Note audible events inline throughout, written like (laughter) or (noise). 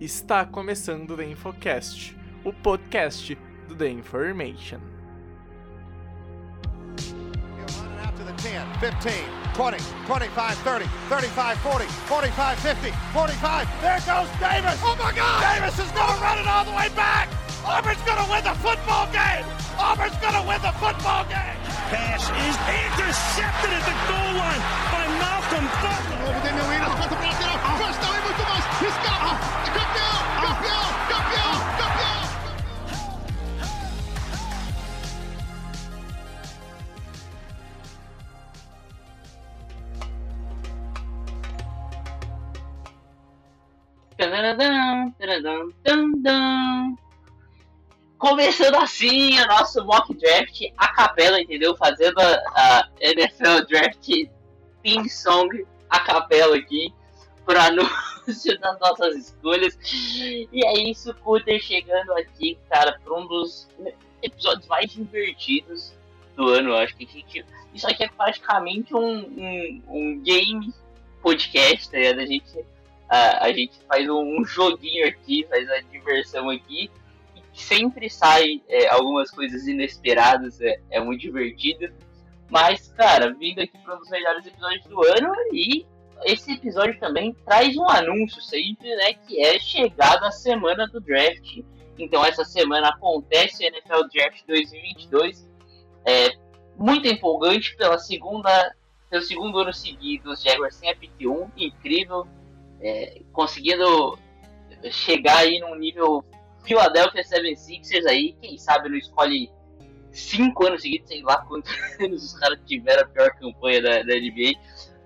Está começando o The Infocast, o podcast do The Information. 10, 15, 20, 25, 30, 35, 40, 45, 50, 45. There goes Davis. Oh my God! Davis is going to run it all the way back. Auburn's going to win the football game. Auburn's going to win the football game. Pass is intercepted at the goal line by Malcolm Butler. Começando assim o nosso mock draft a capela, entendeu? Fazendo a, a NFL Draft Theme Song a capela aqui para anúncio (laughs) das nossas escolhas. E é isso, Cutter chegando aqui, cara, para um dos episódios mais divertidos do ano. Acho que a gente. Isso aqui é praticamente um, um, um game podcast, tá ligado? A gente a, a gente faz um, joguinho aqui, faz uma diversão aqui, e sempre sai é, algumas coisas inesperadas, é, é muito divertido. Mas, cara, vindo aqui para um dos melhores episódios do ano, e esse episódio também traz um anúncio sempre, né, que é chegada a semana do draft. Então, essa semana acontece o NFL Draft 2022. É muito empolgante pela segunda, pelo segundo ano seguido. Os Jaguars têm a pick 1, incrível é, conseguindo chegar aí num nível Philadelphia 76ers aí, quem sabe não escolhe cinco anos seguidos, sei lá quantos (laughs) anos os caras tiveram a pior campanha da, da NBA.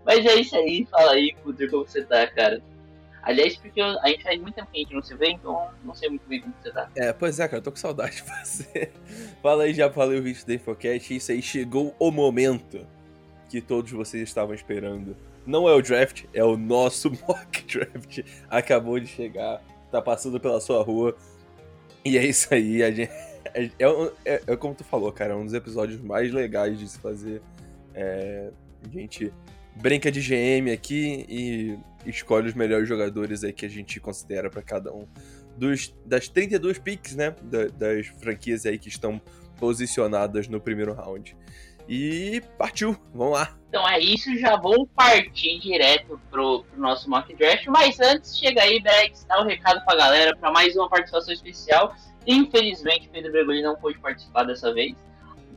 Mas é isso aí, fala aí, Kuder, como você tá, cara? Aliás, porque eu, a gente faz muito tempo que a gente não se vê, então não sei muito bem como você tá. É, pois é, cara, eu tô com saudade de você. (laughs) Fala aí, já falei o vídeo da Infocast, isso aí chegou o momento que todos vocês estavam esperando. Não é o draft, é o nosso (laughs) mock draft. Acabou de chegar, tá passando pela sua rua. E é isso aí, a gente. (laughs) É, é, é como tu falou, cara, é um dos episódios mais legais de se fazer. É, a gente brinca de GM aqui e escolhe os melhores jogadores aí que a gente considera para cada um dos, das 32 picks, né? Da, das franquias aí que estão posicionadas no primeiro round. E partiu, vamos lá. Então é isso, já vou partir direto pro, pro nosso mock draft. Mas antes, chega aí, Brex, dá um recado pra galera para mais uma participação especial. Infelizmente, Pedro Bregoli não pôde participar dessa vez.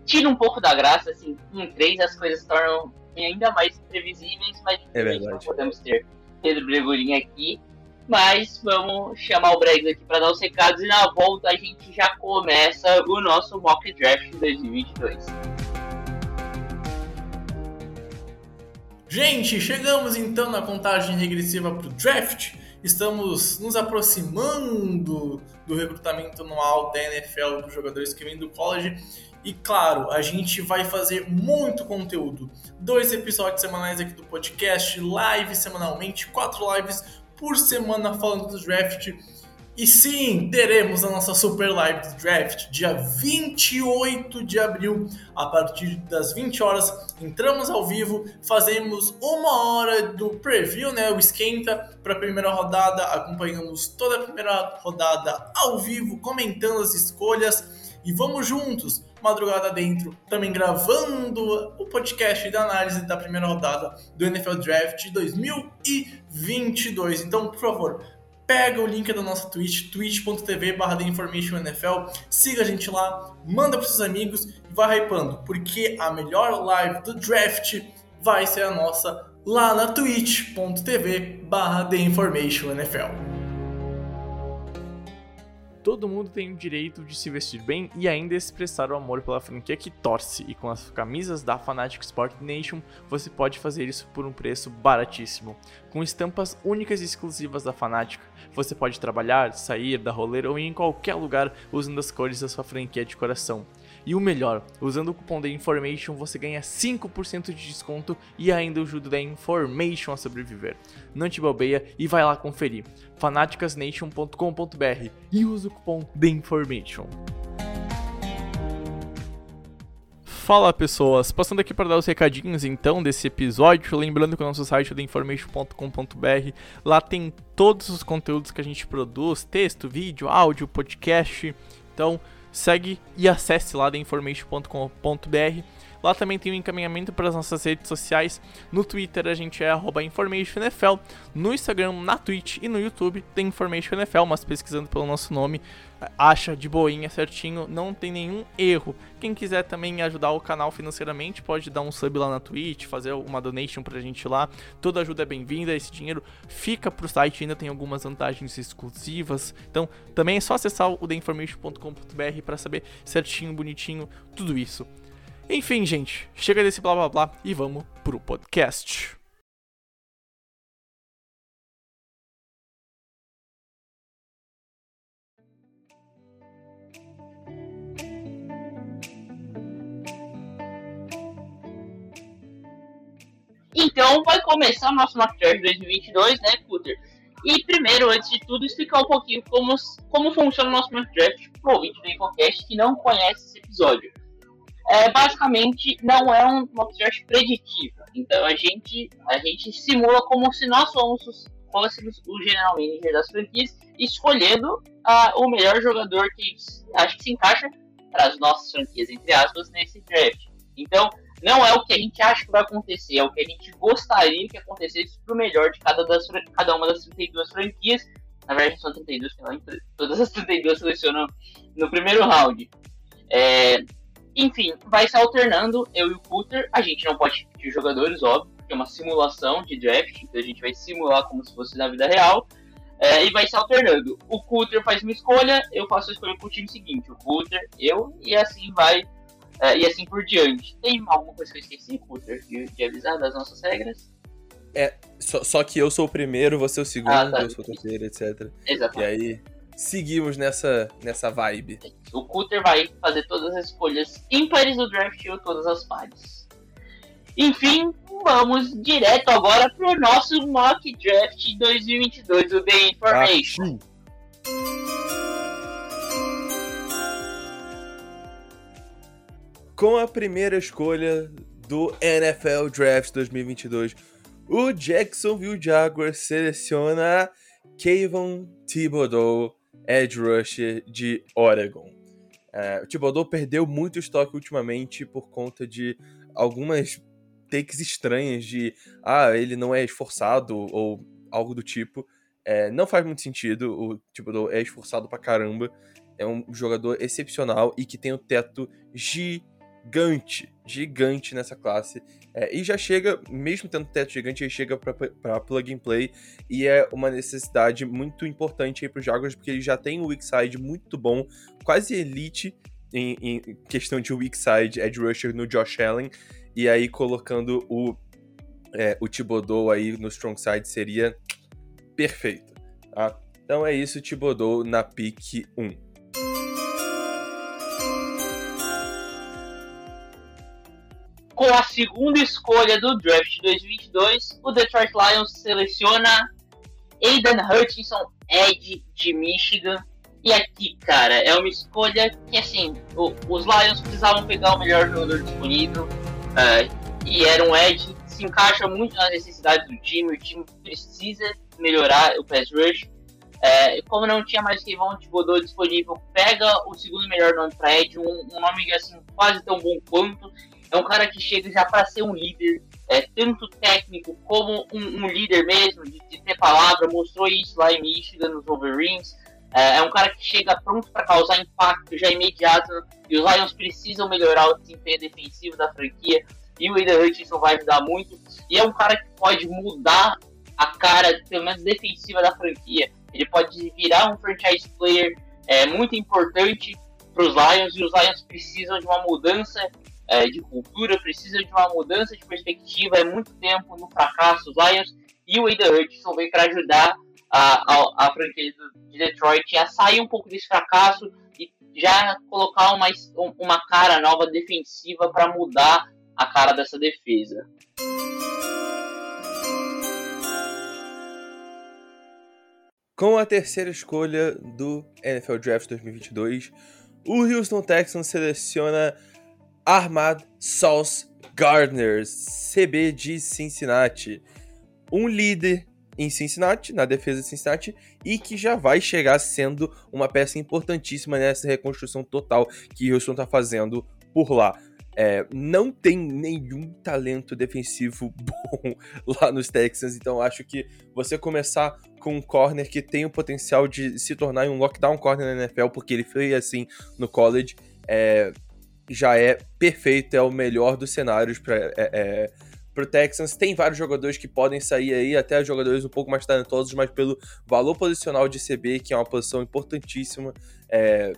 Tira um pouco da graça, assim, em três as coisas se tornam ainda mais previsíveis, mas é não podemos ter Pedro Bregolin aqui. Mas vamos chamar o Bregs aqui para dar os recados e na volta a gente já começa o nosso mock draft 2022. Gente, chegamos então na contagem regressiva para o draft. Estamos nos aproximando do recrutamento anual da NFL dos jogadores que vêm do college. E claro, a gente vai fazer muito conteúdo. Dois episódios semanais aqui do podcast, live semanalmente, quatro lives por semana falando do draft e sim, teremos a nossa Super Live do Draft, dia 28 de abril, a partir das 20 horas. Entramos ao vivo, fazemos uma hora do preview, né? O esquenta para a primeira rodada, acompanhamos toda a primeira rodada ao vivo, comentando as escolhas e vamos juntos, madrugada dentro, também gravando o podcast da análise da primeira rodada do NFL Draft 2022. Então, por favor, pega o link da nossa Twitch, twitch.tv barra NFL, siga a gente lá, manda para seus amigos e vai hypando, porque a melhor live do draft vai ser a nossa lá na twitch.tv barra NFL. Todo mundo tem o direito de se vestir bem e ainda expressar o amor pela franquia que torce, e com as camisas da Fanatic Sport Nation você pode fazer isso por um preço baratíssimo. Com estampas únicas e exclusivas da Fanatic, você pode trabalhar, sair, dar rolê ou ir em qualquer lugar usando as cores da sua franquia de coração. E o melhor, usando o cupom da Information você ganha 5% de desconto e ainda ajuda da Information a sobreviver. Não te bobeia e vai lá conferir. fanaticasnation.com.br e usa o cupom da Information. Fala pessoas, passando aqui para dar os recadinhos então desse episódio, lembrando que o nosso site é theinformation.com.br, lá tem todos os conteúdos que a gente produz, texto, vídeo, áudio, podcast, então segue e acesse lá theinformation.com.br Lá também tem o um encaminhamento para as nossas redes sociais. No Twitter a gente é InformationNFL. No Instagram, na Twitch e no YouTube tem InformationNFL, mas pesquisando pelo nosso nome, acha de boinha certinho, não tem nenhum erro. Quem quiser também ajudar o canal financeiramente, pode dar um sub lá na Twitch, fazer uma donation pra gente lá. Toda ajuda é bem-vinda, esse dinheiro fica pro site, ainda tem algumas vantagens exclusivas. Então, também é só acessar o theinformation.com.br para saber certinho, bonitinho, tudo isso. Enfim, gente, chega desse blá blá blá e vamos pro podcast. Então vai começar o nosso Draft 2022, né, Cutter? E primeiro, antes de tudo, explicar um pouquinho como, como funciona o nosso Mock Draft pro ouvinte do Infocast que não conhece esse episódio é, basicamente não é um mock draft preditivo. Então a gente, a gente simula como se nós fôssemos, fôssemos o general manager das franquias, escolhendo uh, o melhor jogador que acho que se encaixa para as nossas franquias, entre aspas, nesse draft. Então, não é o que a gente acha que vai acontecer, é o que a gente gostaria que acontecesse para o melhor de cada, das, cada uma das 32 franquias. Na verdade, são 32, que não, todas as 32 selecionam no primeiro round. É, enfim, vai se alternando, eu e o Cutter. A gente não pode repetir jogadores, óbvio, porque é uma simulação de draft, então a gente vai simular como se fosse na vida real. É, e vai se alternando. O Cutter faz uma escolha, eu faço a escolha pro time seguinte. O Cutter, eu, e assim vai. É, e assim por diante. Tem alguma coisa que eu esqueci, Cutter, de, de avisar das nossas regras? É, só, só, que eu sou o primeiro, você é o segundo, ah, tá. eu sou o terceiro, etc. Exatamente. E aí, seguimos nessa, nessa vibe. O Cutter vai fazer todas as escolhas ímpares do draft ou todas as pares. Enfim, vamos direto agora pro nosso mock draft 2022 do The Information. Com a primeira escolha do NFL Draft 2022, o Jacksonville Jaguars seleciona Kayvon Thibodeau edge rusher de Oregon. É, o Thibodeau perdeu muito estoque ultimamente por conta de algumas takes estranhas de ah, ele não é esforçado ou algo do tipo. É, não faz muito sentido, o Thibodeau é esforçado pra caramba, é um jogador excepcional e que tem um teto gigante gigante, gigante nessa classe. É, e já chega, mesmo tendo teto gigante, ele chega para plug and play. E é uma necessidade muito importante aí para os Jaguars, porque ele já tem um weak side muito bom, quase elite em, em questão de weak side edge rusher no Josh Allen. E aí colocando o, é, o Thibodeau aí no strong side seria perfeito. Tá? Então é isso, Thibodeau na pick 1. Com a segunda escolha do draft 2022, o Detroit Lions seleciona Aidan Hutchinson, Ed de Michigan. E aqui, cara, é uma escolha que, assim, o, os Lions precisavam pegar o melhor jogador disponível. Uh, e era um Ed que se encaixa muito nas necessidades do time. O time precisa melhorar o pass rush. É, como não tinha mais Kevon Thibodeau disponível, pega o segundo melhor nome para Ed, um, um nome assim, quase tão bom quanto, é um cara que chega já para ser um líder, é, tanto técnico como um, um líder mesmo, de, de, ter palavra, mostrou isso lá em Michigan, nos Wolverines. É, é um cara que chega pronto para causar impacto já imediato, e os Lions precisam melhorar o desempenho defensivo da franquia, e o Aiden Hutchinson vai ajudar muito. E é um cara que pode mudar a cara, pelo menos defensiva da franquia. Ele pode virar um franchise player é, muito importante para os Lions, e os Lions precisam de uma mudança é, de cultura, precisa de uma mudança de perspectiva. É muito tempo no fracasso os Lions e o Aiden Hutchinson vem para ajudar a, a, a franquia de Detroit a sair um pouco desse fracasso e já colocar uma, uma cara nova defensiva para mudar a cara dessa defesa. Com a terceira escolha do NFL Draft 2022, o Houston Texans seleciona Armad Sauce Gardner, CB de Cincinnati. Um líder em Cincinnati, na defesa de Cincinnati, e que já vai chegar sendo uma peça importantíssima nessa reconstrução total que Houston está fazendo por lá. É, não tem nenhum talento defensivo (laughs) bom lá nos Texans, então acho que você começar com um corner que tem o potencial de se tornar um lockdown corner na NFL, porque ele foi assim no college, é, já é perfeito, é o melhor dos cenários para é, é, pro Texans. Tem vários jogadores que podem sair aí, até jogadores um pouco mais talentosos, mas pelo valor posicional de CB, que é uma posição importantíssima, é,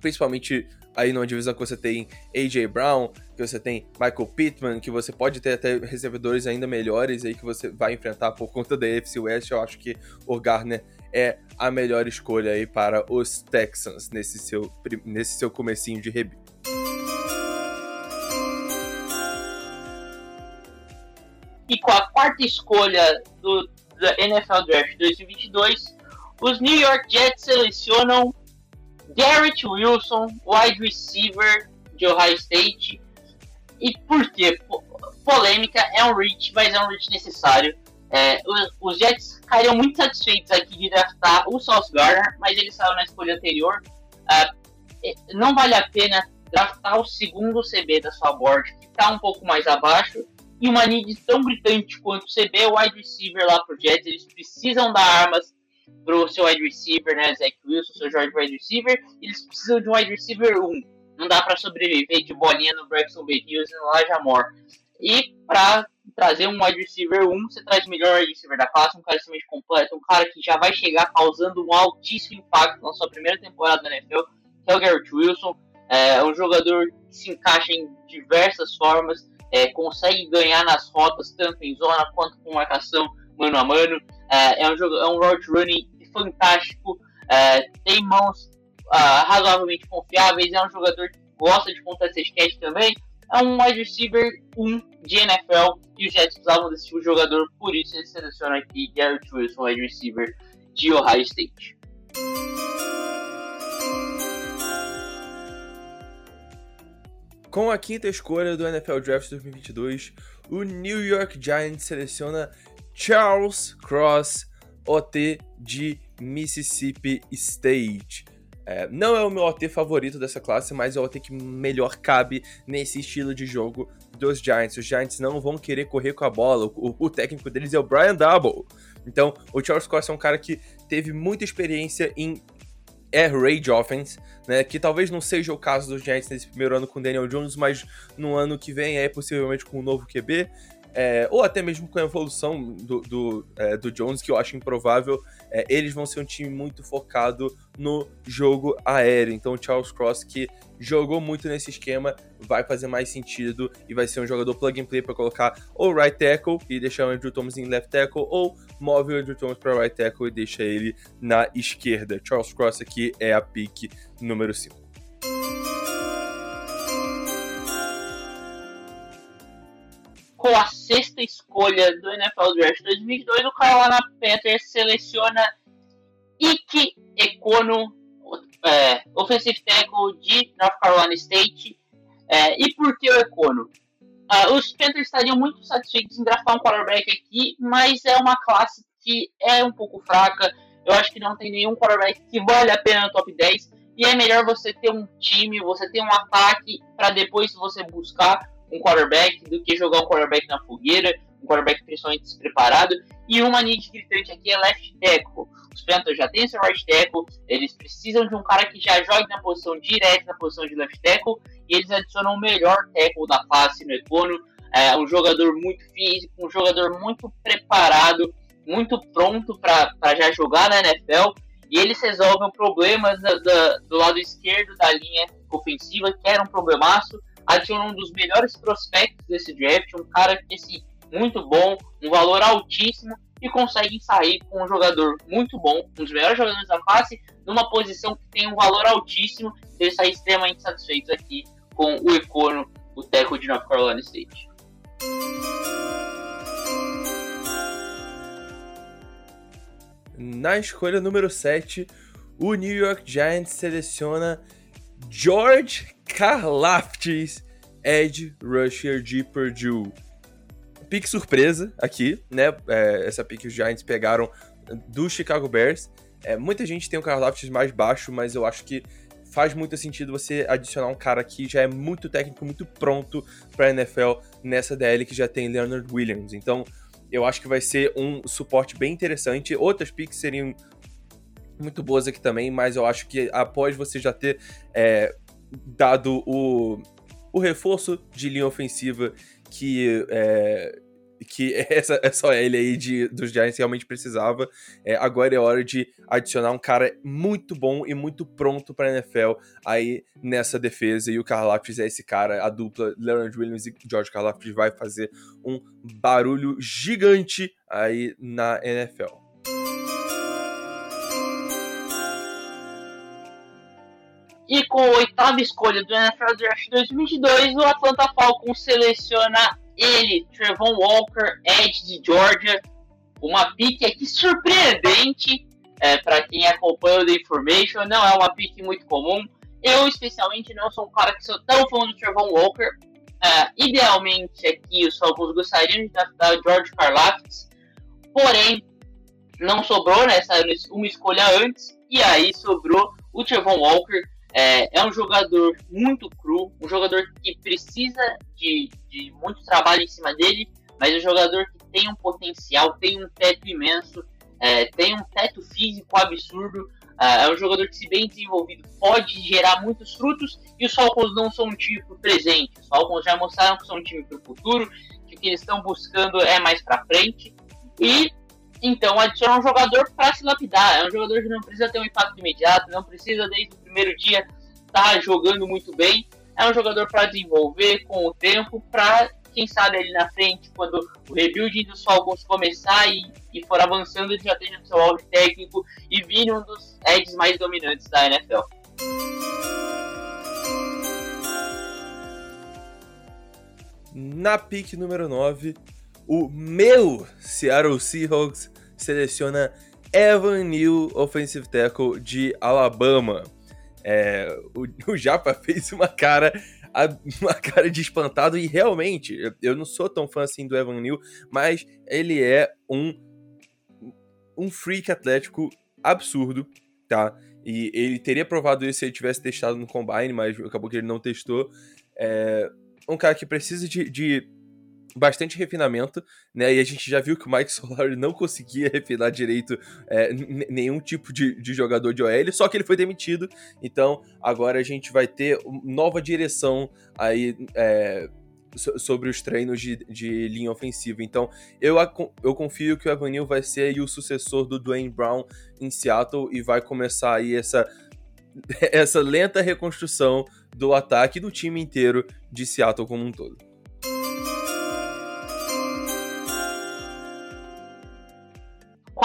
principalmente aí numa divisão que você tem AJ Brown, que você tem Michael Pittman, que você pode ter até recebedores ainda melhores aí que você vai enfrentar por conta da AFC West, eu acho que o Garner é a melhor escolha aí para os Texans nesse seu, nesse seu comecinho de rebuild. E com a quarta escolha do NFL Draft 2022, os New York Jets selecionam Garrett Wilson, wide receiver de Ohio State. E por quê? Polêmica, é um reach, mas é um reach necessário. É, os, os, Jets caíram muito satisfeitos aqui de draftar o Sauce Gardner, mas ele saiu na escolha anterior. Uh, não vale a pena draftar o segundo CB da sua board, que está um pouco mais abaixo, e uma need tão gritante quanto CB, o wide receiver lá pro Jets, eles precisam dar armas pro seu wide receiver, né, Zach Wilson, seu George wide receiver, eles precisam de um wide receiver 1. Não dá para sobreviver de bolinha no Braxton Berrios e no Elijah Moore. E para trazer um wide receiver 1, você traz o melhor wide receiver da classe, um cara extremamente completo, um cara que já vai chegar causando um altíssimo impacto na sua primeira temporada na NFL, que é o Garrett Wilson. É um jogador que se encaixa em diversas formas, é, consegue ganhar nas rotas, tanto em zona quanto com marcação mano a mano. É, é um, jogo, é um road running fantástico, é, tem mãos uh, razoavelmente confiáveis, é um jogador que gosta de contestar catch também. É um wide receiver 1 de NFL e os Jets precisavam desse tipo de jogador, por isso eles selecionam aqui Garrett Wilson, wide receiver de Ohio State. Com a quinta escolha do NFL Draft 2022, o New York Giants seleciona Charles Cross, OT de Mississippi State. É, não é o meu OT favorito dessa classe, mas é o OT que melhor cabe nesse estilo de jogo dos Giants. Os Giants não vão querer correr com a bola. O, o técnico deles é o Brian Double. Então, o Charles Cross é um cara que teve muita experiência em air raid offense, né? Que talvez não seja o caso dos Giants nesse primeiro ano com Daniel Jones, mas no ano que vem é possivelmente com um novo QB. É, ou até mesmo com a evolução do, do, é, do Jones, que eu acho improvável, é, eles vão ser um time muito focado no jogo aéreo. Então, o Charles Cross, que jogou muito nesse esquema, vai fazer mais sentido e vai ser um jogador plug and play para colocar ou right tackle e deixar o Andrew Thomas em left tackle, ou move o Andrew Thomas para right tackle e deixa ele na esquerda. Charles Cross aqui é a pick número 5. Com a sexta escolha do NFL Draft 2022, o Carolina Panthers seleciona Ike Econo, é, offensive tackle de North Carolina State. É, e por que o Econo? Uh, os Panthers estariam muito satisfeitos em draftar um quarterback aqui, mas é uma classe que é um pouco fraca. Eu acho que não tem nenhum quarterback que vale a pena no top 10. E é melhor você ter um time, você ter um ataque para depois você buscar um quarterback do que jogar um quarterback na fogueira, um quarterback principalmente despreparado. E uma need gritante aqui é left tackle. Os Panthers já têm seu right tackle, eles precisam de um cara que já jogue na posição direta, na posição de left tackle, e eles adicionam o melhor tackle da classe no Econo. É um jogador muito físico, um jogador muito preparado, muito pronto para já jogar na NFL. E eles resolvem problemas da, do lado esquerdo da linha ofensiva, que era um problemaço adiciona um dos melhores prospectos desse draft, um cara que assim, muito bom, um valor altíssimo e conseguem sair com um jogador muito bom, um dos melhores jogadores da classe, numa posição que tem um valor altíssimo, e eles saem extremamente satisfeitos aqui com o Econo, o Teco de North Carolina State. Na escolha número 7, o New York Giants seleciona George Karlaftis Ed Rusher de Purdue. Pique surpresa aqui, né? É, essa pique os Giants pegaram do Chicago Bears. É, muita gente tem o Carl Laftis mais baixo, mas eu acho que faz muito sentido você adicionar um cara que já é muito técnico, muito pronto para NFL nessa DL que já tem Leonard Williams. Então, eu acho que vai ser um suporte bem interessante. Outras picks seriam muito boas aqui também, mas eu acho que após você já ter é, dado o, o reforço de linha ofensiva que é, que (laughs) essa, essa OL aí de, dos Giants realmente precisava. É, agora é hora de adicionar um cara muito bom e muito pronto para NFL aí nessa defesa. E o Karlaftis é esse cara, a dupla Leonard Williams e George Karlaftis vai fazer um barulho gigante aí na NFL. E com a oitava escolha do NFL Draft 2022, o Atlanta Falcons seleciona ele, Trevon Walker, Edge de Georgia. Uma pique aqui surpreendente é, para quem acompanha o The Information. Não é uma pique muito comum. Eu, especialmente, não sou um cara que sou tão fã do Trevon Walker. É, idealmente, aqui os Falcons gostariam de draftar George Karlaftis. Porém, não sobrou nessa uma escolha antes. E aí sobrou o Trevon Walker é, é, um jogador muito cru, um jogador que precisa de, de muito trabalho em cima dele, mas é um jogador que tem um potencial, tem um teto imenso, é, tem um teto físico absurdo. É, é um jogador que, se bem desenvolvido, pode gerar muitos frutos. E os Falcons não são um time para o presente. Os Falcons já mostraram que são um time para o futuro, que o que eles estão buscando é mais para frente. E então adiciona um jogador para se lapidar. É um jogador que não precisa ter um impacto imediato, não precisa desde o primeiro dia estar tá jogando muito bem. É um jogador para desenvolver com o tempo, para quem sabe ali na frente, quando o rebuilding dos Falcons começar e, e for avançando, ele já no seu auge técnico e vir um dos edges mais dominantes da NFL. Na pick número 9, o meu Seattle Seahawks seleciona Evan Neal, offensive tackle de Alabama. É, o, (laughs) o Japa fez uma cara uma cara de espantado e realmente, eu não sou tão fã assim do Evan Neal, mas ele é um um freak atlético absurdo, tá? E ele teria provado isso se ele tivesse testado no Combine, mas acabou que ele não testou. É um cara que precisa de, de bastante refinamento, né? E a gente já viu que o Mike (laughs) Solari não conseguia refinar direito é, nenhum tipo de, de, jogador de OL, só que ele foi demitido. Então agora a gente vai ter nova direção aí. É, sobre os treinos de, de, linha ofensiva. Então, eu, eu confio que o Evanil vai ser o sucessor do Dwayne Brown em Seattle e vai começar aí essa, (laughs) essa lenta reconstrução do ataque do time inteiro de Seattle como um todo.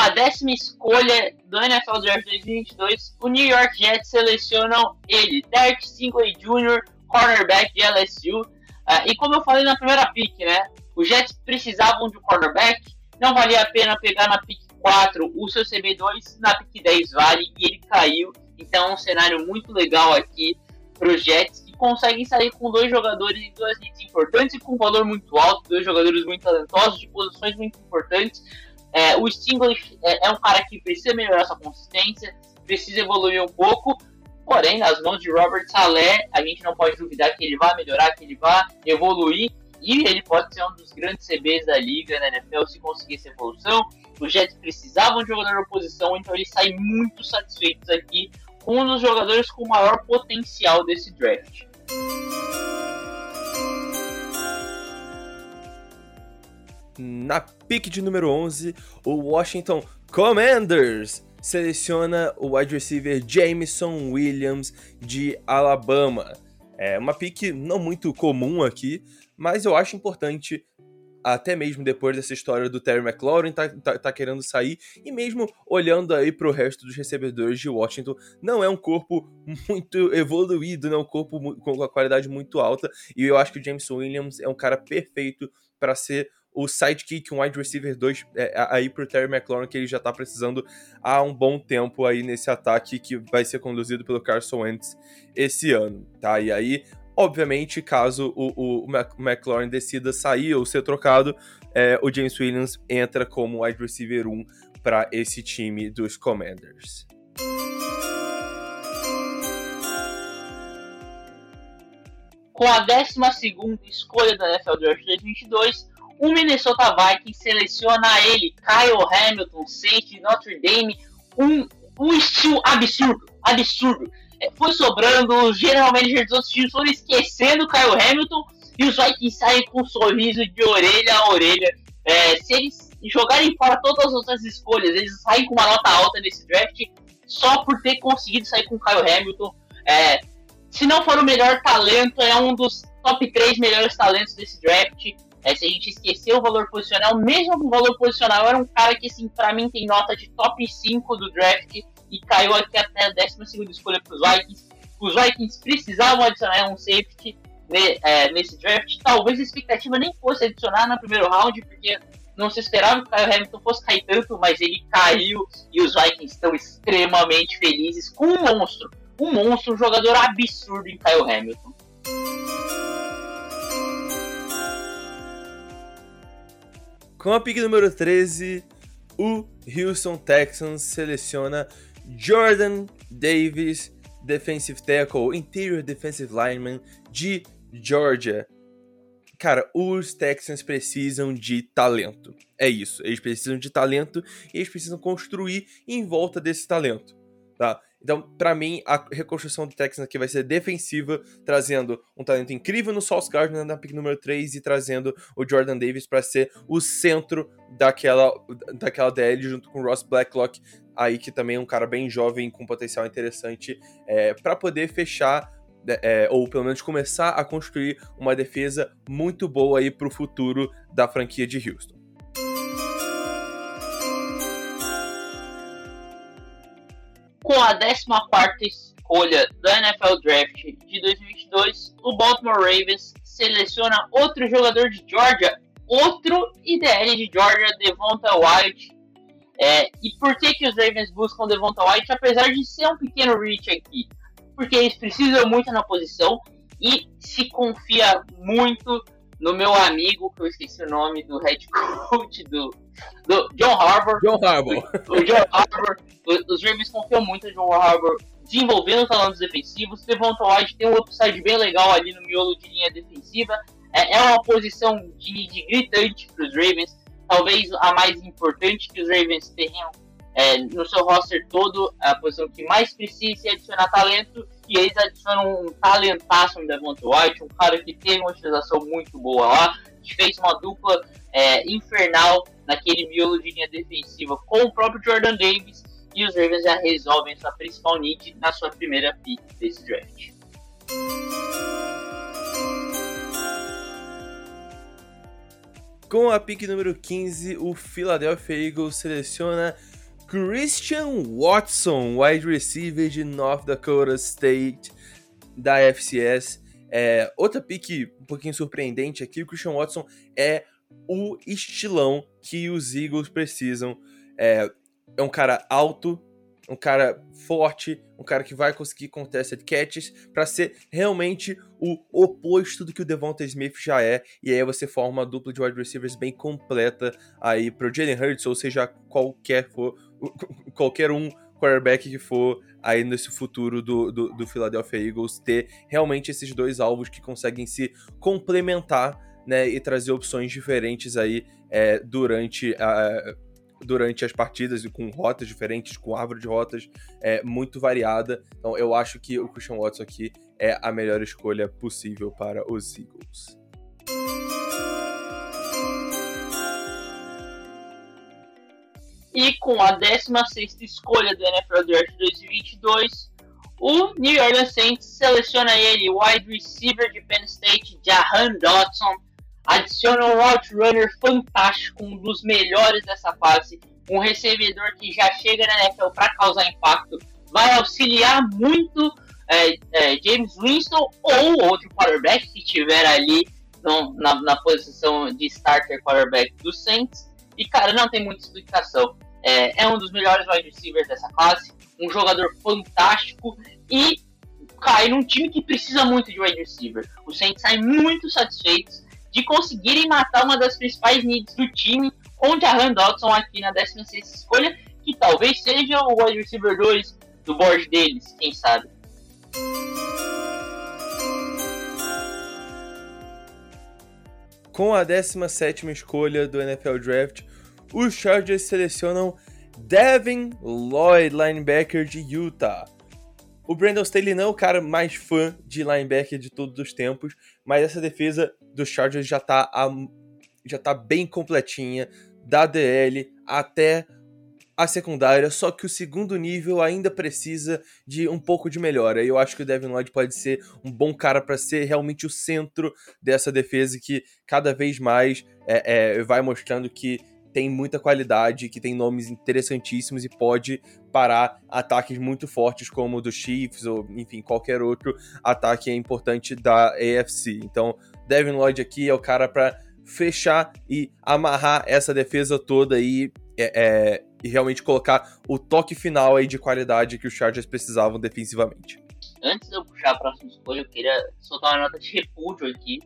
A décima escolha do NFL Draft 2022, o New York Jets selecionam ele, Derek Stingley Jr., cornerback de LSU. Uh, ah, e como eu falei na primeira pick, né? Os Jets precisavam de um cornerback, não valia a pena pegar na pick 4 o seu CB2, na pick 10 vale e ele caiu. Então um cenário muito legal aqui para os Jets que conseguem sair com dois jogadores em duas ligas importantes e com um valor muito alto, dois jogadores muito talentosos, de posições muito importantes. É, o Stingley é, é, um cara que precisa melhorar sua consistência, precisa evoluir um pouco, porém, nas mãos de Robert Saleh, a gente não pode duvidar que ele vai melhorar, que ele vai evoluir, e ele pode ser um dos grandes CBs da liga na NFL se conseguir essa evolução. Os Jets precisavam de jogador na posição, então eles saem muito satisfeitos aqui com um dos jogadores com maior potencial desse draft. Na pick de número 11, o Washington Commanders seleciona o wide receiver Jameson Williams de Alabama. É uma pick não muito comum aqui, mas eu acho importante até mesmo depois dessa história do Terry McLaurin tá, tá, tá querendo sair, e mesmo olhando aí pro resto dos recebedores de Washington, não é um corpo muito evoluído, não é um corpo com uma qualidade muito alta, e eu acho que o James Williams é um cara perfeito para ser o sidekick, um wide receiver 2 é, aí pro Terry McLaurin, que ele já tá precisando há um bom tempo aí nesse ataque que vai ser conduzido pelo Carson Wentz esse ano, tá? E aí Obviamente, caso o, o, McLaurin decida sair ou ser trocado, é, o James Williams entra como wide receiver 1 para esse time dos Commanders. Com a 12 escolha da NFL Draft 2022, o Minnesota Vikings seleciona ele, Kyle Hamilton, safety Notre Dame, um, um estilo absurdo, absurdo. É, foi sobrando, geralmente os outros times foram esquecendo Kyle Hamilton e os Vikings saem com um sorriso de orelha a orelha. É, se eles jogarem fora todas as outras escolhas, eles saem com uma nota alta nesse draft só por ter conseguido sair com Kyle Hamilton. É, se não for o melhor talento, é um dos top 3 melhores talentos desse draft. É, se a gente esquecer o valor posicional, mesmo com o valor posicional, era um cara que, assim, pra mim tem nota de top 5 do draft e caiu aqui até a 12 escolha para os Vikings. Os Vikings precisavam adicionar um safety ne, é, nesse draft. Talvez a expectativa nem fosse adicionar no primeiro round, porque não se esperava que o Kyle Hamilton fosse cair tanto, mas ele caiu e os Vikings estão extremamente felizes com um monstro um monstro, um jogador absurdo em Kyle Hamilton. Com a pick número 13, o Houston Texans seleciona Jordan Davis, defensive tackle, interior defensive lineman de Georgia. Cara, os Texans precisam de talento. É isso, eles precisam de talento e eles precisam construir em volta desse talento, tá? Então, para mim, a reconstrução do Texans aqui vai ser defensiva, trazendo um talento incrível no Sauce Gardner na pick número 3 e trazendo o Jordan Davis para ser o centro daquela, daquela DL junto com o Ross Blacklock, aí que também é um cara bem jovem com potencial interessante é, para poder fechar né, é, ou pelo menos começar a construir uma defesa muito boa aí para o futuro da franquia de Houston. Com a 14 escolha do NFL Draft de 2022, o Baltimore Ravens seleciona outro jogador de Georgia, outro IDL de Georgia, Devonta White. É, e por que, que os Ravens buscam Devonta White, apesar de ser um pequeno reach aqui? Porque eles precisam muito na posição e se confia muito no meu amigo, que eu esqueci o nome do head coach do, do John Harbour. John Harbour. O, o John Harbour. Os Ravens confiam muito no John Harbour desenvolvendo os talentos defensivos. Devonta White tem um upside bem legal ali no miolo de linha defensiva. É, é uma posição de, de gritante para os Ravens. Talvez a mais importante que os Ravens tenham é, no seu roster todo, a posição que mais precisa é adicionar talento e eles adicionam um talentaço no Devonta White, um cara que tem uma utilização muito boa lá, que fez uma dupla é, infernal naquele miolo de linha defensiva com o próprio Jordan Davis, e os Ravens já resolvem sua principal need na sua primeira pick desse draft. Com a pick número 15, o Philadelphia Eagles seleciona Christian Watson, wide receiver de North Dakota State da FCS. É, outra pique um pouquinho surpreendente aqui, o Christian Watson é o estilão que os Eagles precisam. É, é um cara alto, um cara forte, um cara que vai conseguir contested catches para ser realmente o oposto do que o Devonta Smith já é. E aí você forma uma dupla de wide receivers bem completa aí pro Jalen Hurts, ou seja, qualquer for (laughs) qualquer um quarterback que for aí nesse futuro do, do, do, Philadelphia Eagles ter realmente esses dois alvos que conseguem se complementar, né, e trazer opções diferentes aí é, durante a durante as partidas com rotas diferentes, com árvore de rotas é, muito variada. Então eu acho que o Christian Watson aqui é a melhor escolha possível para os Eagles. E com a 16 escolha do NFL Draft 2022, o New Orleans Saints seleciona ele, wide receiver de Penn State, Jahan Dodson. Adiciona um route runner fantástico, um dos melhores dessa fase. Um recebedor que já chega na NFL para causar impacto. Vai auxiliar muito é, é, James Winston ou outro quarterback que estiver ali no, na, na posição de starter quarterback do Saints. E, cara, não tem muita explicação. É, é um dos melhores wide receivers dessa classe, um jogador fantástico e cai num time que precisa muito de wide receiver. Os Saints saem muito satisfeitos de conseguirem matar uma das principais needs do time com o Jahan Dodson aqui na 16 escolha, que talvez seja o wide receiver 2 do board deles, quem sabe. Com a 17 escolha do NFL Draft, os Chargers selecionam Devin Lloyd, linebacker de Utah. O Brandon Staley não é o cara mais fã de linebacker de todos os tempos, mas essa defesa dos Chargers já tá, a, já tá bem completinha, da DL até a secundária, só que o segundo nível ainda precisa de um pouco de melhora. E eu acho que o Devin Lloyd pode ser um bom cara para ser realmente o centro dessa defesa que cada vez mais é, é, vai mostrando que tem muita qualidade, que tem nomes interessantíssimos e pode parar ataques muito fortes como o do Chiefs ou, enfim, qualquer outro ataque importante da AFC. Então, Devin Lloyd aqui é o cara para fechar e amarrar essa defesa toda aí é, é, e realmente colocar o toque final aí de qualidade que os Chargers precisavam defensivamente. Antes de eu puxar a próxima escolha, eu queria soltar uma nota de repúdio aqui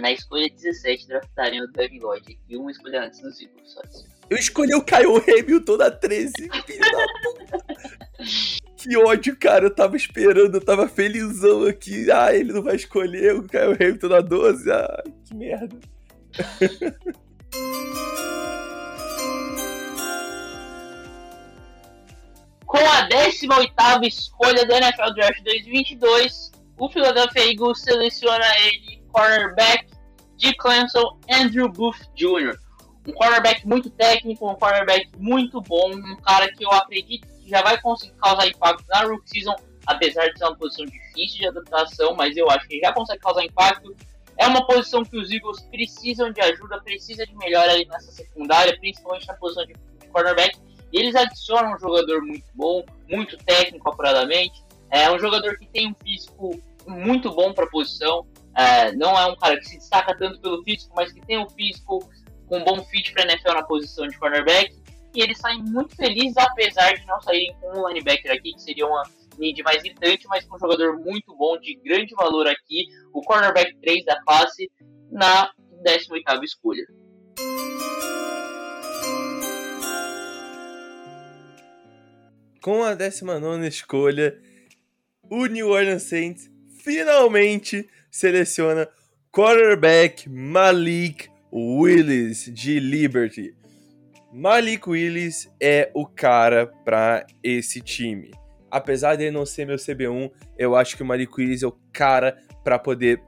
na escolha 17 draftariam o Devin Lloyd e uma escolha antes dos Eagles. Eu escolhi o Kyle Hamilton na 13, filho da puta. Que ódio, cara. Eu tava esperando, eu tava felizão aqui. Ah, ele não vai escolher o Kyle Hamilton na 12. Ah, que merda. (laughs) 38ª escolha da NFL Draft 2022, o Philadelphia Eagles seleciona ele cornerback de Clemson, Andrew Booth Jr. Um cornerback muito técnico, um cornerback muito bom, um cara que eu acredito que já vai conseguir causar impacto na rookie season, apesar de ser uma posição difícil de adaptação, mas eu acho que já consegue causar impacto. É uma posição que os Eagles precisam de ajuda, precisa de melhora nessa secundária, principalmente na posição de cornerback. E eles adicionam um jogador muito bom, muito técnico apuradamente. É um jogador que tem um físico muito bom para a posição. É, não é um cara que se destaca tanto pelo físico, mas que tem um físico com um bom fit para NFL na posição de cornerback. E eles saem muito felizes, apesar de não saírem com um linebacker aqui, que seria uma need mais irritante, mas com um jogador muito bom, de grande valor aqui, o cornerback 3 da classe, na 18ª escolha. Com a 19 escolha, o New Orleans Saints finalmente seleciona quarterback Malik Willis de Liberty. Malik Willis é o cara para esse time. Apesar de ele não ser meu CB1, eu acho que o Malik Willis é o cara para poder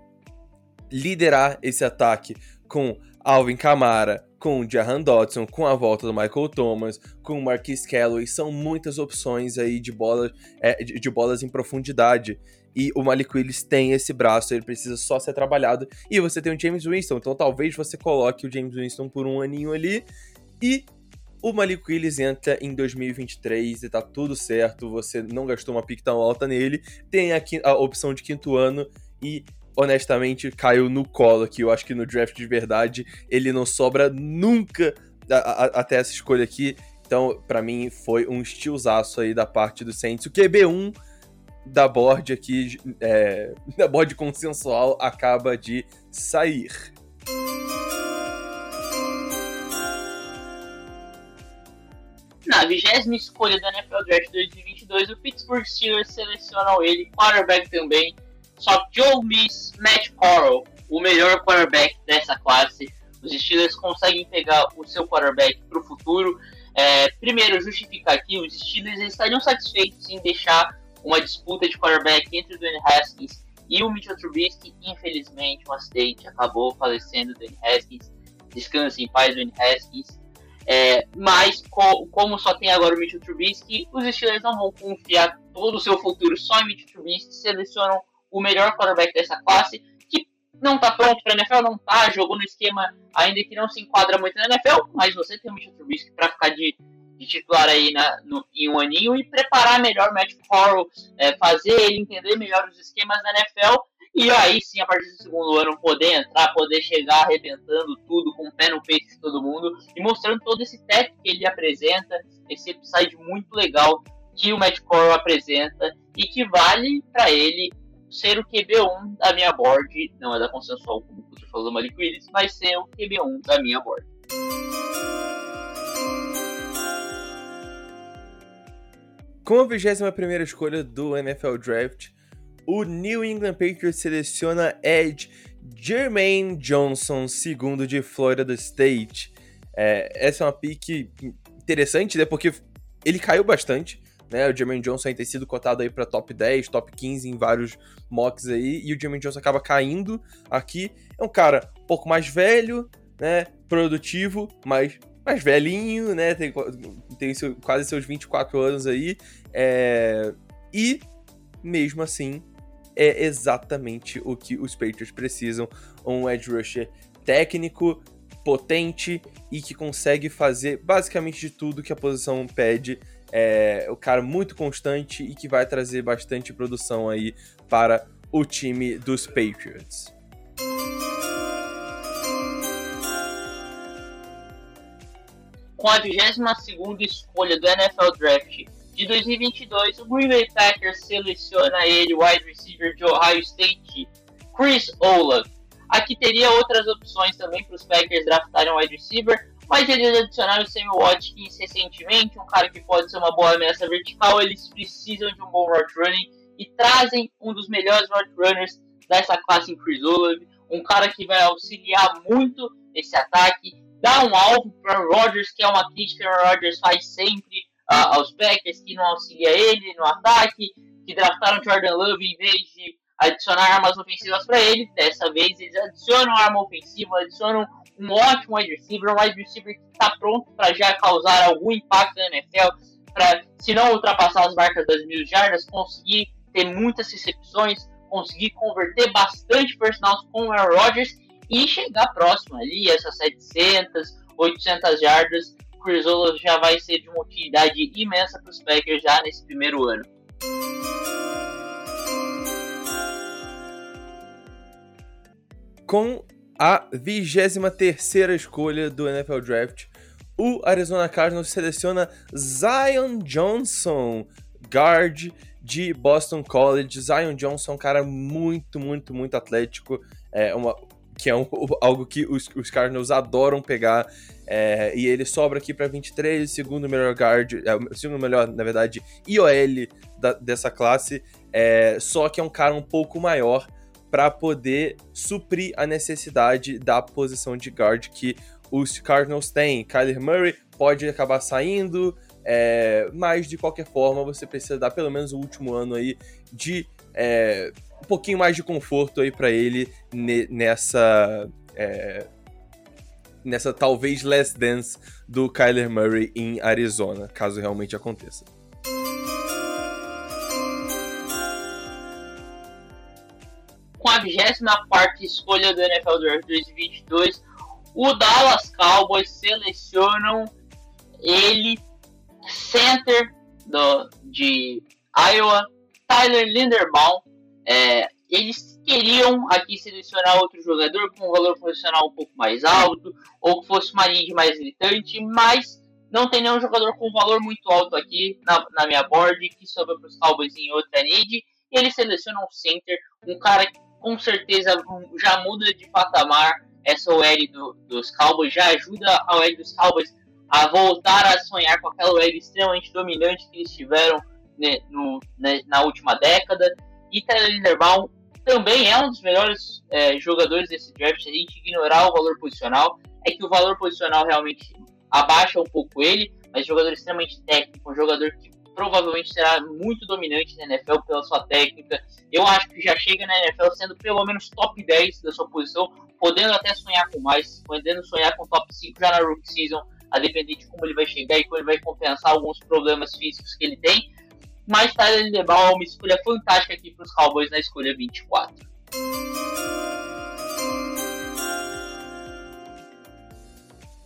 liderar esse ataque com Alvin Kamara, com Jahan Dodson, com a volta do Michael Thomas, com o Marquis Calloway, são muitas opções aí de bolas, é, de, de bolas em profundidade. E o Malik Willis tem esse braço, ele precisa só ser trabalhado. E você tem o James Winston, então talvez você coloque o James Winston por um aninho ali. E o Malik Willis entra em 2023 e tá tudo certo, você não gastou uma pick tão alta nele. Tem a, a opção de quinto ano e honestamente caiu no colo aqui. Eu acho que no draft de verdade ele não sobra nunca a, a, até essa escolha aqui. Então, para mim, foi um estilzaço aí da parte do Saints. O QB1 da board aqui, é, (laughs) da board consensual, acaba de sair. Na vigésima escolha da NFL Draft 2022, o Pittsburgh Steelers selecionam ele, quarterback também, só Joe Miss, Matt Corral, o melhor quarterback dessa classe. Os Steelers conseguem pegar o seu quarterback para o futuro. É, primeiro, justificar aqui, os Steelers estariam satisfeitos em deixar uma disputa de quarterback entre o Dwayne Haskins e o Mitchell Trubisky. Infelizmente, um acidente acabou falecendo o Dwayne Haskins. Descanse em paz, Dwayne Haskins. É, mas, co como só tem agora o Mitchell Trubisky, os Steelers não vão confiar todo o seu futuro só em Mitchell Trubisky. Selecionam o melhor quarterback dessa classe, que não está pronto para a NFL, não está, jogou no esquema ainda que não se enquadra muito na NFL, mas você tem o Mitchell Trubisky para ficar de de titular aí na, no, em um aninho e preparar melhor o Matt Corral, é, fazer ele entender melhor os esquemas da NFL e aí sim, a partir do segundo ano, poder entrar, poder chegar arrebentando tudo, com o pé no peito de todo mundo e mostrando todo esse teto que ele apresenta, esse upside muito legal que o Matt Corral apresenta e que vale para ele ser o QB1 da minha board, não é da consensual como o falou do Malik mas ser o QB1 da minha board. Com a 21 escolha do NFL Draft, o New England Patriots seleciona Edge Jermaine Johnson, segundo de Florida State. É, essa é uma pick interessante, né? Porque ele caiu bastante. Né, o Jermaine Johnson tem sido cotado aí para top 10, top 15 em vários mocks aí, e o Jermaine Johnson acaba caindo aqui. É um cara um pouco mais velho, né, produtivo, mas mais velhinho, né, tem, tem seu, quase seus 24 anos aí, é, e mesmo assim é exatamente o que os Patriots precisam, um edge rusher técnico, potente e que consegue fazer basicamente de tudo que a posição pede. É o cara muito constante e que vai trazer bastante produção aí para o time dos Patriots. Com a 22 escolha do NFL Draft de 2022, o Green Bay Packers seleciona ele, wide receiver de Ohio State, Chris Olaf. Aqui teria outras opções também para os Packers draftarem um wide receiver, mas eles adicionaram o Sammy Watkins recentemente, um cara que pode ser uma boa ameaça vertical. Eles precisam de um bom route running e trazem um dos melhores route runners dessa classe em Chris Olave, um cara que vai auxiliar muito esse ataque, dá um alvo para Rodgers, que é uma crítica que o Rodgers faz sempre uh, aos Packers, que não auxilia ele no ataque, que draftaram Jordan Love em vez de adicionar armas ofensivas para ele. Dessa vez eles adicionam arma ofensiva, adicionam um ótimo wide receiver, um wide receiver que está pronto para já causar algum impacto na NFL, para, se não ultrapassar as marcas das mil jardas, conseguir ter muitas recepções, conseguir converter bastante personagens com o Aaron Rodgers e chegar próximo ali, essas 700, 800 jardas. Chris Olaf já vai ser de uma utilidade imensa para os Packers já nesse primeiro ano. Com a 23 escolha do NFL Draft, o Arizona Cardinals seleciona Zion Johnson, guard de Boston College. Zion Johnson, um cara muito, muito, muito atlético, é uma, que é um, (laughs) algo que os, os Cardinals adoram pegar. É, e ele sobra aqui para 23, segundo melhor guard, é, segundo melhor, na verdade, IOL da, dessa classe. É, só que é um cara um pouco maior para poder suprir a necessidade da posição de guard que os Cardinals têm. Kyler Murray pode acabar saindo, é, mas de qualquer forma você precisa dar pelo menos o último ano aí de é, um pouquinho mais de conforto aí para ele nessa é, nessa talvez last dance do Kyler Murray em Arizona, caso realmente aconteça. Com a 24 escolha do NFL Draft 2022, o Dallas Cowboys selecionam ele, center do, de Iowa, Tyler Linderbaum. É, eles queriam aqui selecionar outro jogador com um valor profissional um pouco mais alto, ou que fosse uma lead mais gritante, mas não tem nenhum jogador com valor muito alto aqui na, na minha board que sobra para os Cowboys em outra need. E eles selecionam um center, um cara com certeza já muda de patamar essa OL do, dos Cowboys, já ajuda a OL dos Cowboys a voltar a sonhar com aquela OL extremamente dominante que eles tiveram né, no, né, na última década. E Tyler Linderbaum também é um dos melhores é, jogadores desse draft. Se a gente ignorar o valor posicional, é que o valor posicional realmente abaixa um pouco ele, mas jogador extremamente técnico, um jogador que provavelmente será muito dominante na NFL pela sua técnica. Eu acho que já chega na NFL sendo pelo menos top 10 da sua posição, podendo até sonhar com mais, podendo sonhar com top 5 já na rookie season, a depender de como ele vai chegar e como ele vai compensar alguns problemas físicos que ele tem. Mas Tyler Lindebaum é uma escolha fantástica aqui para os Cowboys na escolha 24.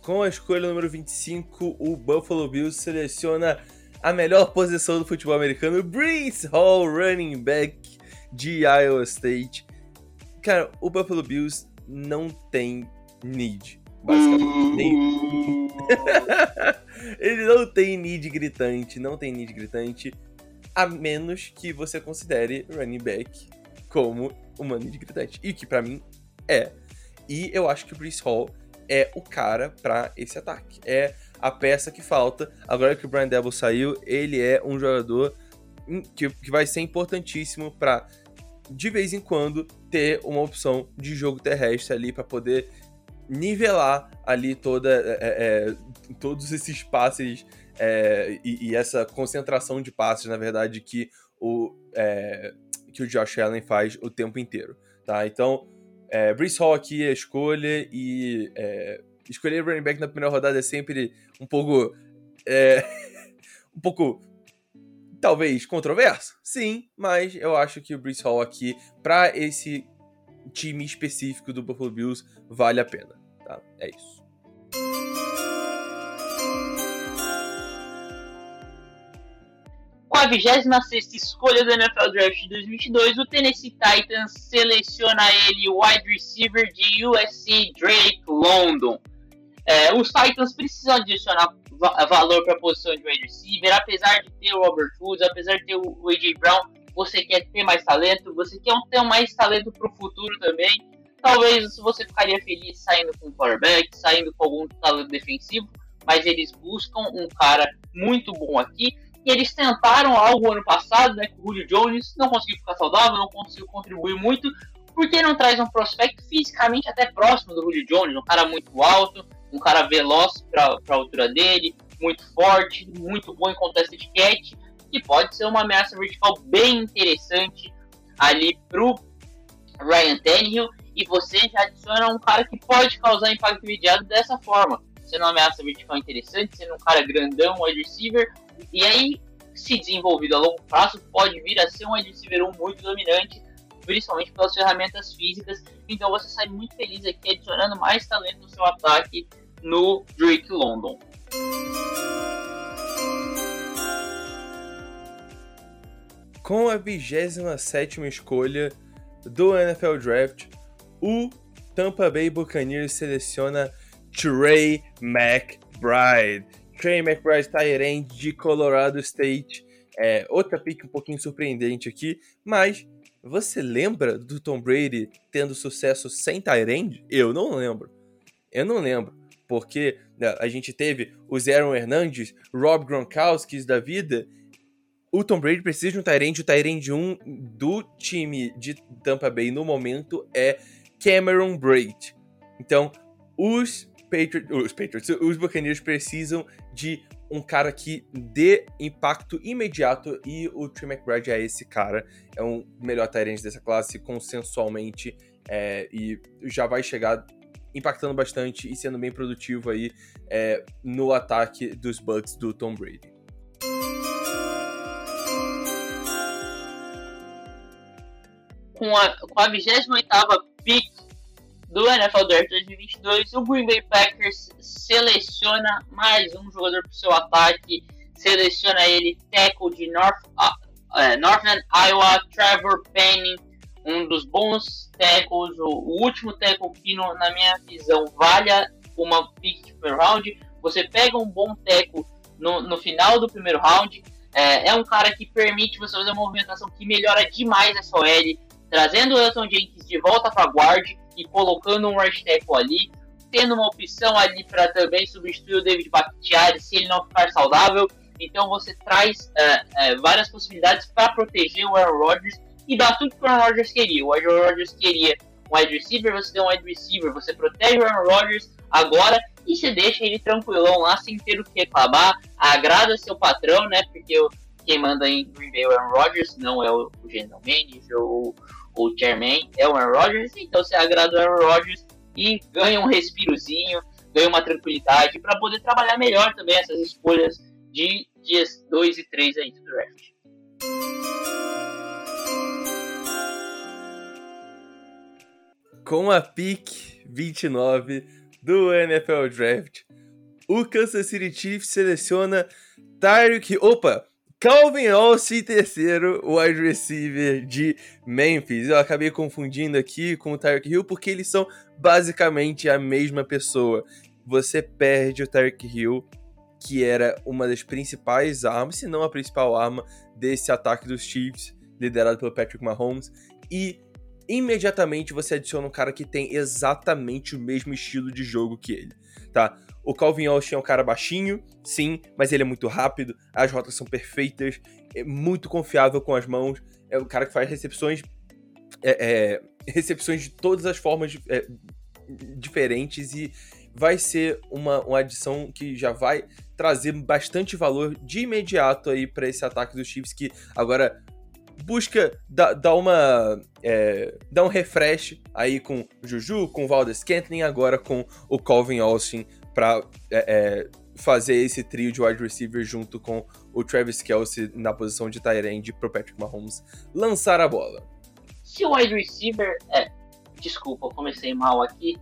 Com a escolha número 25, o Buffalo Bills seleciona a melhor posição do futebol americano, Brees Hall, running back de Iowa State. Cara, o Buffalo Bills não tem need. basicamente nenhum. (laughs) ele não tem need gritante, não tem need gritante, a menos que você considere running back como uma need gritante. E que para mim é. E eu acho que o Brees Hall é o cara para esse ataque. É a peça que falta. Agora que o Brian Devil saiu, ele é um jogador que, que vai ser importantíssimo para de vez em quando ter uma opção de jogo terrestre ali para poder nivelar ali toda é, é, é, todos esses passes é, e, e, essa concentração de passes, na verdade, que o, é, que o Josh Allen faz o tempo inteiro, tá? Então, é, Hall aqui é a escolha e é, escolher running back na primeira rodada é sempre um pouco é, (laughs) um pouco talvez controverso, sim, mas eu acho que o Brees Hall aqui para esse time específico do Buffalo Bills vale a pena, tá? É isso. Com a 26 escolha do NFL Draft de 2022, o Tennessee Titans seleciona ele, wide receiver de USC, Drake London. É, os Titans precisam adicionar va valor para a posição de wide receiver, apesar de ter o Robert Woods, apesar de ter o AJ Brown, você quer ter mais talento, você quer ter mais talento para o futuro também. Talvez você ficaria feliz saindo com um quarterback, saindo com algum talento defensivo, mas eles buscam um cara muito bom aqui. E eles tentaram algo ano passado, né, com o Julio Jones, não conseguiu ficar saudável, não conseguiu contribuir muito, porque não traz um prospecto fisicamente até próximo do Julio Jones, um cara muito alto, um cara veloz para a altura dele, muito forte, muito bom em contexto de catch, que pode ser uma ameaça vertical bem interessante ali pro Ryan Tannehill, e você já adiciona um cara que pode causar impacto imediato dessa forma, sendo uma ameaça vertical interessante, sendo um cara grandão, wide receiver, e aí, se desenvolvido a longo prazo, pode vir a ser um wide receiver 1 muito dominante, principalmente pelas ferramentas físicas. Então você sai muito feliz aqui adicionando mais talento no seu ataque no Drake London. Com a 27 escolha do NFL Draft, o Tampa Bay Buccaneers seleciona Trey McBride. Trey McBride Tyrant de Colorado State. É, outra pick um pouquinho surpreendente aqui, mas você lembra do Tom Brady tendo sucesso sem Tyrant? Eu não lembro. Eu não lembro. Porque né, a gente teve o Aaron Hernandes, Rob Gronkowski da vida. O Tom Brady precisa de um Tyrant. O Tyrant 1 do time de Tampa Bay no momento é Cameron Braid. Então, os Patriots, os Patriots, os Buccaneers precisam de um cara que dê impacto imediato e o Trey McBride é esse cara. É um melhor Tyrant dessa classe consensualmente é, e já vai chegar impactando bastante e sendo bem produtivo aí é, no ataque dos Bucks do Tom Brady. Com a, com a 28 pick do NFL Draft 2022, o Green Bay Packers seleciona mais um jogador para o seu ataque, seleciona ele, tackle de North, uh, Northern Iowa, Trevor Penning, um dos bons tackles, o, último tackle que no, na minha visão vale uma pick per round, você pega um bom tackle no, no final do primeiro round, é, é, um cara que permite você fazer uma movimentação que melhora demais essa OL, trazendo o Elton Jenkins de volta para guard, e colocando um rush tackle ali, tendo uma opção ali para também substituir o David Bakhtiari se ele não ficar saudável. Então você traz uh, uh, várias possibilidades para proteger o Aaron Rodgers e dá tudo que o Aaron Rodgers queria. O Aaron Rodgers queria um wide receiver, você deu um wide receiver, você protege o Aaron Rodgers agora e você deixa ele tranquilão lá sem ter o que reclamar, agrada seu patrão, né? Porque quem manda em Green Bay é o Aaron Rodgers, não é o, o general manager ou o chairman é o Aaron Rodgers, então você agrada o Aaron Rodgers e ganha um respirozinho, ganha uma tranquilidade para poder trabalhar melhor também essas escolhas de dias 2 e 3 aí do draft. Com a pick 29 do NFL Draft, o Kansas City Chiefs seleciona Tyreek. Opa! Calvin Austin, terceiro wide receiver de Memphis. Eu acabei confundindo aqui com o Tyreek Hill porque eles são basicamente a mesma pessoa. Você perde o Tyreek Hill, que era uma das principais armas, se não a principal arma desse ataque dos Chiefs, liderado pelo Patrick Mahomes, e imediatamente você adiciona um cara que tem exatamente o mesmo estilo de jogo que ele, tá? O Calvin Austin é um cara baixinho, sim, mas ele é muito rápido, as rotas são perfeitas, é muito confiável com as mãos, é um cara que faz recepções é, é, recepções de todas as formas é, diferentes e vai ser uma, uma adição que já vai trazer bastante valor de imediato aí para esse ataque dos Chiefs que agora busca dar, uma é, dar um refresh aí com o Juju, com o Valdez Scantling, agora com o Calvin Austin para é, é, fazer esse trio de wide receiver junto com o Travis Kelsey na posição de tight end pro Patrick Mahomes lançar a bola. Se o wide receiver é, desculpa, comecei mal aqui.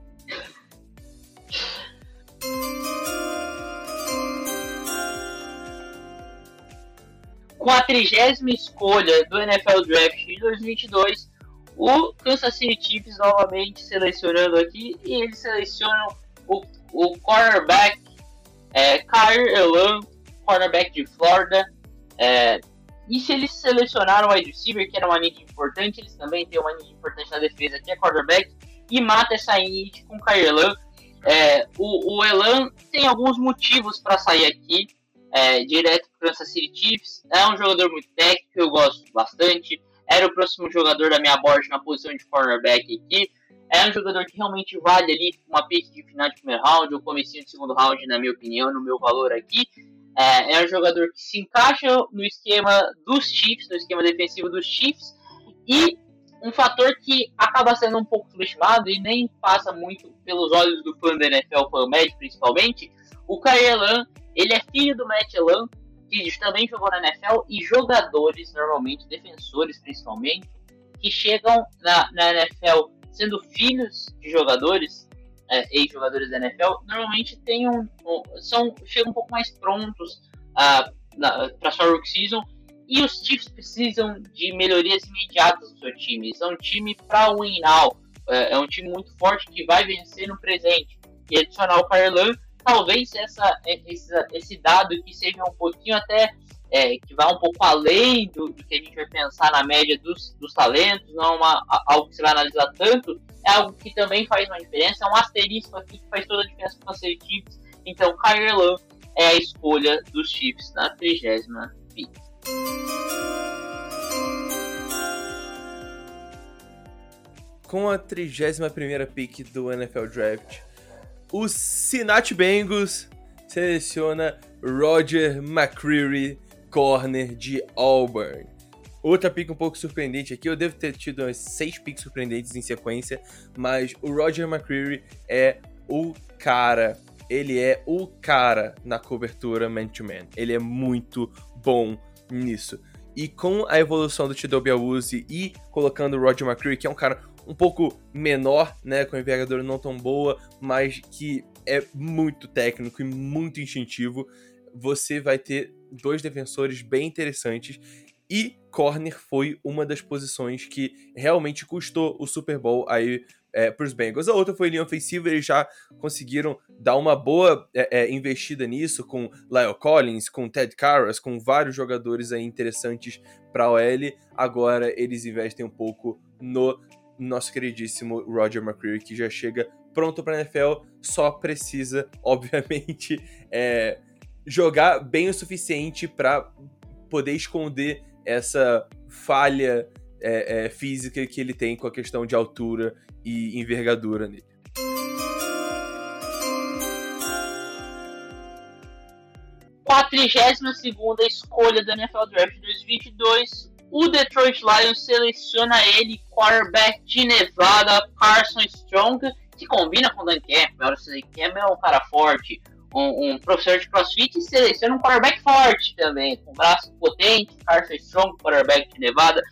Com a trigésima escolha do NFL Draft de 2022, o Kansas City Chiefs novamente selecionando aqui e eles selecionam o, o cornerback é, Kyrie Elam, cornerback de Florida. É, e se eles selecionaram o wide receiver, que era uma need importante, eles também têm uma need importante na defesa, que é cornerback, e mata essa need com o Kyrie Elam. É, o, o Elan tem alguns motivos para sair aqui é, direto para Kansas City Chiefs. É um jogador muito técnico, eu gosto bastante. Era o próximo jogador da minha board na posição de cornerback aqui. É um jogador que realmente vale ali uma pick de final de primeiro round ou comecinho de segundo round, na minha opinião, no meu valor aqui. É, é um jogador que se encaixa no esquema dos Chiefs, no esquema defensivo dos Chiefs. E um fator que acaba sendo um pouco subestimado e nem passa muito pelos olhos do fã da NFL, fã médio principalmente, o Kyrie Elan ele é filho do Matt Elan, que também jogou na NFL, e jogadores, normalmente, defensores principalmente, que chegam na, na NFL sendo filhos de jogadores, é, ex-jogadores da NFL, normalmente tem um, um, são, chegam um pouco mais prontos uh, para sua rookie season, e os Chiefs precisam de melhorias imediatas do seu time. São é um time para win now. É, é um time muito forte que vai vencer no presente. E adicionar o Kyrie talvez essa, é, esse, dado que seja um pouquinho até é, que vá um pouco além do, do, que a gente vai pensar na média dos, dos talentos, não é uma, algo que você vai analisar tanto, é algo que também faz uma diferença, é um asterisco aqui que faz toda a diferença para ser Chiefs. Então, Kyrie Love é a escolha dos Chiefs na 30 pick. Com a 31ª pick do NFL Draft, o Cincinnati Bengals seleciona Roger McCreary, corner de Auburn. Outra pick um pouco surpreendente aqui, eu devo ter tido seis picks surpreendentes em sequência, mas o Roger McCreary é o cara, ele é o cara na cobertura man-to-man. -man. Ele é muito bom nisso. E com a evolução do Tidal Biawuzi e colocando o Roger McCreary, que é um cara um pouco menor, né, com envergadura não tão boa, mas que é muito técnico e muito instintivo, você vai ter dois defensores bem interessantes. E corner foi uma das posições que realmente custou o Super Bowl. Aí é, para os Bengals. A outra foi linha ofensiva, eles já conseguiram dar uma boa é, é, investida nisso com Lyle Collins, com Ted Karras, com vários jogadores aí interessantes para a OL. Agora eles investem um pouco no nosso queridíssimo Roger McCreary, que já chega pronto para a NFL, só precisa, (laughs) obviamente, é, jogar bem o suficiente para poder esconder essa falha é, é, física que ele tem com a questão de altura e envergadura nele. Quatrigésima segunda escolha do NFL Draft 2022, o Detroit Lions seleciona ele, quarterback de Nevada, Carson Strong, que combina com o Dan Campbell. O Dan Campbell é um cara forte, um, um, professor de crossfit, e seleciona um quarterback forte também, com braço potente, Carson Strong, quarterback de Nevada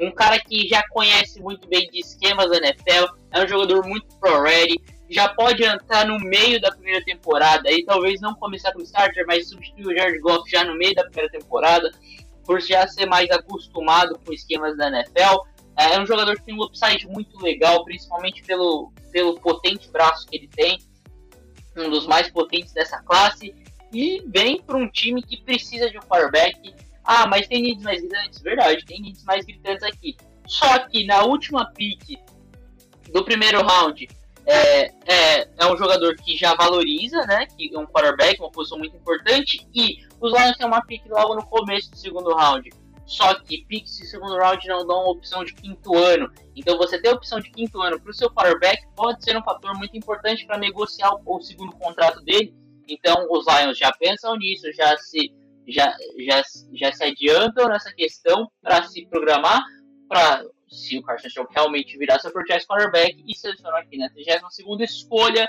um cara que já conhece muito bem de esquemas da NFL, é um jogador muito pro-ready, já pode entrar no meio da primeira temporada, e talvez não começar como starter, mas substituir o Jared Goff já no meio da primeira temporada. por já ser mais acostumado com esquemas da NFL, é, é um jogador que tem um upside muito legal, principalmente pelo, pelo potente braço que ele tem, um dos mais potentes dessa classe, e vem para um time que precisa de um quarterback. Ah, mas tem needs mais grandes? Verdade, tem needs mais gritantes aqui. Só que na última pick do primeiro round, é, é, é, um jogador que já valoriza, né? Que é um quarterback, uma posição muito importante. E os Lions têm uma pick logo no começo do segundo round. Só que picks de segundo round não dão opção de quinto ano. Então você ter a opção de quinto ano para o seu quarterback pode ser um fator muito importante para negociar o, o, segundo contrato dele. Então os Lions já pensam nisso, já se, já, já, já se adiantam nessa questão para se programar para se o Carson Strong realmente virar seu franchise quarterback e selecionam aqui na 32 escolha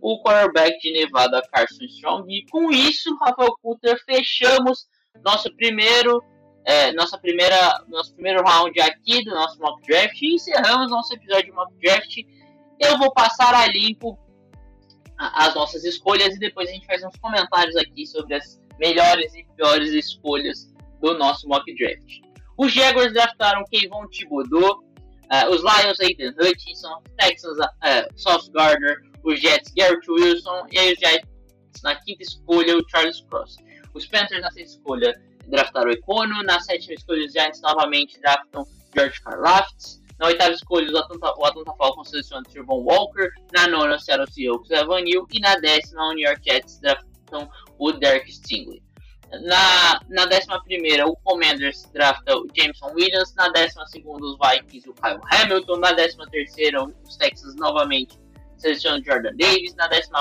o quarterback de Nevada, Carson Strong. E com isso, Rafael Cutter, fechamos nosso primeiro, é, nossa primeira, nosso primeiro round aqui do nosso mock draft e encerramos nosso episódio de mock draft. Eu vou passar a limpo as nossas escolhas e depois a gente faz uns comentários aqui sobre as melhores e piores escolhas do nosso mock draft. Os Jaguars draftaram Kayvon Thibodeau, uh, os Lions Aiden Hutchinson, Texans uh, Sauce Gardner, os Jets Garrett Wilson e aí os na quinta escolha o Charles Cross. Os Panthers na sexta escolha draftaram o Econo, na sétima escolha os Giants novamente draftam George Karlaftis, na oitava escolha o Atlanta, o Atlanta Falcons seleciona Trevon Walker, na nona o Seattle Seahawks Evan Neal e na décima o New York Jets draftam o Derek Stingley. Na, na 11 o Commanders drafta o Jameson Williams. Na 12 os Vikings, o Kyle Hamilton. Na 13 os Texans novamente selecionam Jordan Davis. Na 14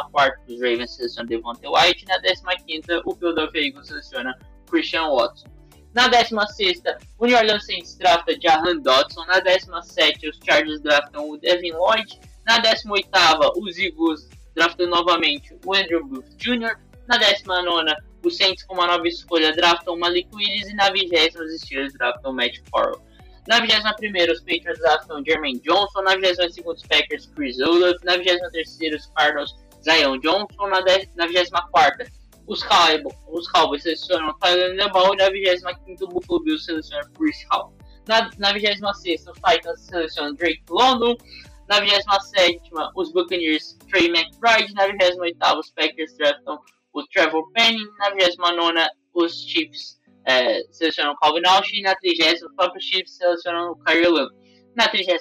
os Ravens selecionam Devontae White. Na 15 o Philadelphia Eagles seleciona Christian Watson. Na 16 o New Orleans Saints drafta Jahan Dodson. Na 17 os Chargers draftam o Devin Lloyd. Na 18 os Eagles draftam novamente o Andrew Booth Jr. Na 19 os Saints, com uma nova escolha, draftam Malik Willis e na vigésima os Steelers draftam Matt Corral. Na 21 os Patriots draftam Jermaine Johnson. Na 22 os Packers, Chris Olaf. Na 23 os Cardinals, Zion Johnson. Na, 24 os Cowboys, os Cowboys selecionam Tyler Lebal. Na 25 o Buffalo Bills seleciona Chris Hall. Na, na 26 os Titans selecionam Drake London. Na 27 os Buccaneers, Trey McBride. Na 28 os Packers draftam o Trevor Penning, na 29 os Chiefs é, selecionam Calvin Austin, na 30 os próprios Chiefs selecionam o Kyrie Love. Na 31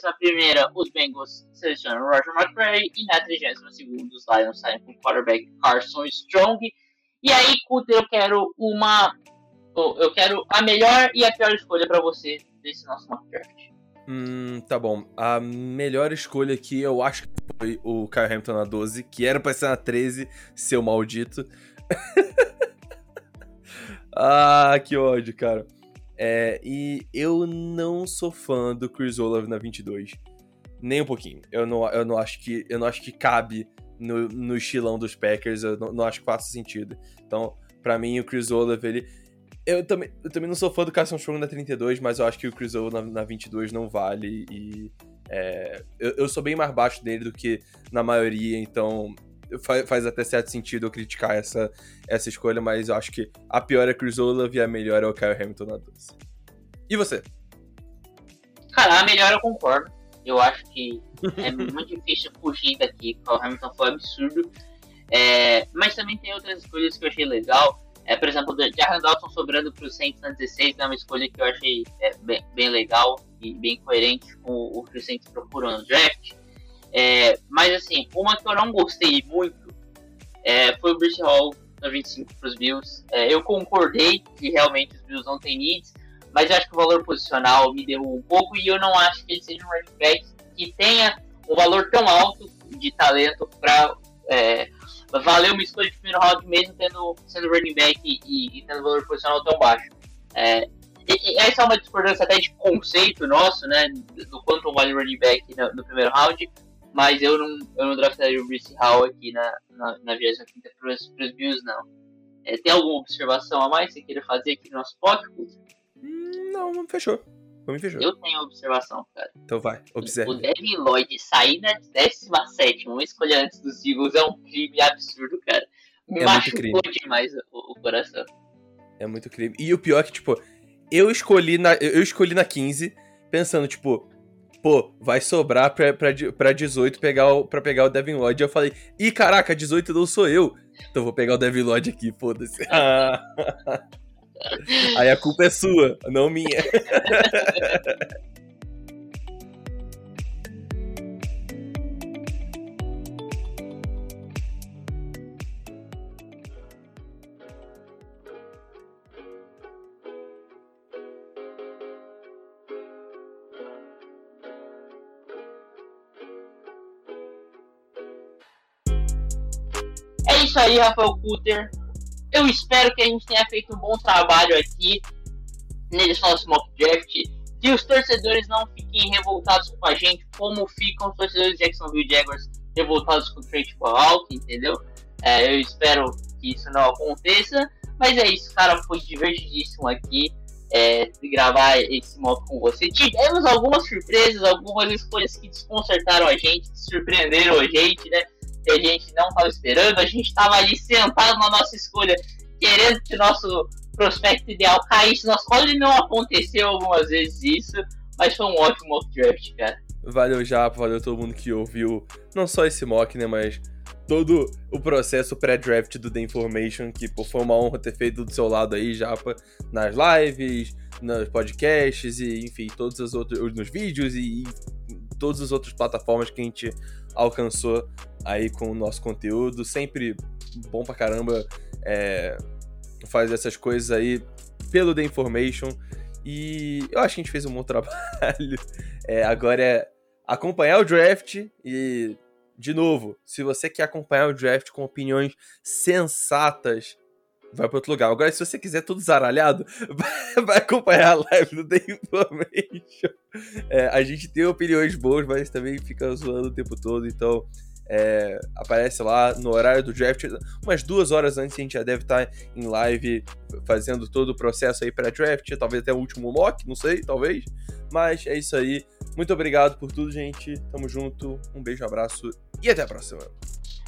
os Bengals selecionam Roger McRae e na 32 os Lions saem com o quarterback Carson Strong. E aí, Cutter, eu quero uma eu quero a melhor e a pior escolha para você desse nosso mock draft. Hum, tá bom. A melhor escolha aqui eu acho que foi o Kyle Hamilton na 12, que era pra ser na 13, seu maldito. (laughs) ah, que ódio, cara. É, e eu não sou fã do Chris Olave na 22. Nem um pouquinho. Eu não, eu não, acho, que, eu não acho que cabe no, no estilão dos Packers. Eu não, não acho que faça sentido. Então, para mim, o Chris Olave, ele eu também, eu também não sou fã do Carson Strong na 32, mas eu acho que o Chris na, na 22 não vale. E é, eu, eu, sou bem mais baixo dele do que na maioria, então faz, faz, até certo sentido eu criticar essa, essa escolha, mas eu acho que a pior é Chris Olave e a melhor é o Kyle Hamilton na 12. E você? Cara, a melhor eu concordo. Eu acho que é muito difícil fugir daqui. O Hamilton foi absurdo. É, mas também tem outras escolhas que eu achei legal. É, por exemplo, Jahan Dawson sobrando para o Saints na 16 é uma escolha que eu achei é, bem, bem, legal e bem coerente com o que o Saints procurou no draft. É, mas assim, uma que eu não gostei muito é, foi o Bruce Hall na 25 para os Bills. É, eu concordei que realmente os Bills não têm needs, mas eu acho que o valor posicional me deu um pouco e eu não acho que ele seja um running back que tenha um valor tão alto de talento para é, valeu uma escolha de primeiro round mesmo tendo, sendo running back e, e, tendo valor posicional tão baixo. É, e, e essa é uma discordância até de conceito nosso, né? Do quanto vale running back no, no, primeiro round, mas eu não, eu não draftaria o Bruce Hall aqui na, na, na 25 para os Bills, não. É, tem alguma observação a mais que você queira fazer aqui no nosso podcast? Não fechou. Fechou. Eu tenho observação, cara. Então vai, observe. O Devin Lloyd sair na 17, uma escolha antes dos Eagles, é um crime absurdo, cara. Me é machucou demais o, o, coração. É muito crime. E o pior é que, tipo, eu escolhi na, eu escolhi na 15, pensando, tipo, pô, vai sobrar pra, pra, pra 18 pegar o, pra pegar o Devin Lloyd. E eu falei, ih, caraca, 18 não sou eu. Então vou pegar o Devin Lloyd aqui, foda-se. (laughs) Aí a culpa é sua, não minha. É isso aí, Rafael Cutter. Eu espero que a gente tenha feito um bom trabalho aqui nesse nosso mock draft. Que os torcedores não fiquem revoltados com a gente, como ficam os torcedores de Jacksonville Jaguars revoltados com o for Hawk, entendeu? É, eu espero que isso não aconteça. Mas é isso, cara. Foi divertidíssimo aqui é, gravar esse mock com você. Tivemos algumas surpresas, algumas escolhas que desconcertaram a gente, surpreenderam a gente, né? Que a gente não estava esperando, a gente estava ali sentado na nossa escolha, querendo que nosso prospecto ideal caísse nas colo e não aconteceu algumas vezes isso, mas foi um ótimo mock draft, cara. Valeu, Japa, valeu todo mundo que ouviu, não só esse mock, né, mas todo o processo pré-draft do The Information, que pô, foi uma honra ter feito do seu lado aí, Japa, nas lives, nos podcasts e, enfim, todos os outros, nos vídeos e, e todas as outras plataformas que a gente alcançou aí com o nosso conteúdo. Sempre bom pra caramba é, fazer essas coisas aí pelo The Information. E eu acho que a gente fez um bom (laughs) trabalho. É, agora é acompanhar o draft e, de novo, se você quer acompanhar o draft com opiniões sensatas, vai para outro lugar. Agora, se você quiser tudo zaralhado, (laughs) vai, acompanhar a live do The Information. É, a gente tem opiniões boas, mas também fica zoando o tempo todo, então é, aparece lá no horário do draft, umas duas horas antes a gente já deve estar em live fazendo todo o processo aí para draft, talvez até o último mock, não sei, talvez. Mas é isso aí. Muito obrigado por tudo, gente. Tamo junto. Um beijo, abraço e até a próxima.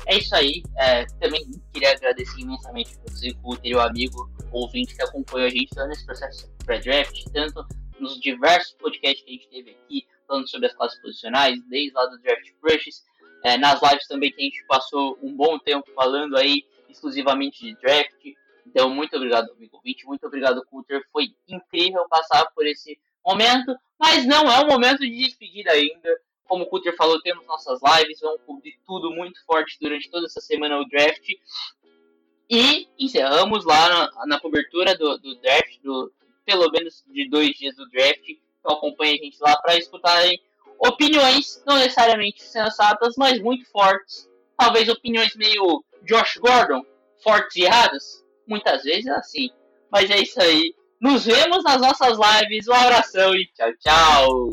É isso aí. É, também queria agradecer imensamente você, por ter o amigo ouvinte que acompanhou a gente nesse processo pré-draft, tanto nos diversos podcasts que a gente teve aqui, falando sobre as classes posicionais, desde lá do Draft Crushes, é, nas lives também que a gente passou um bom tempo falando aí exclusivamente de draft. Então, muito obrigado, amigo ouvinte. Muito obrigado, Coulter. Foi incrível passar por esse momento, mas não é um momento de despedida ainda. Como o Coulter falou, temos nossas lives, vamos cobrir tudo muito forte durante toda essa semana o draft. E encerramos lá na, na cobertura do, do, draft, do, pelo menos de dois dias do draft. Então acompanhe a gente lá para escutarem opiniões não necessariamente sensatas, mas muito fortes. Talvez opiniões meio Josh Gordon, fortes e erradas. Muitas vezes é assim. Mas é isso aí. Nos vemos nas nossas lives. Um abração e tchau, tchau.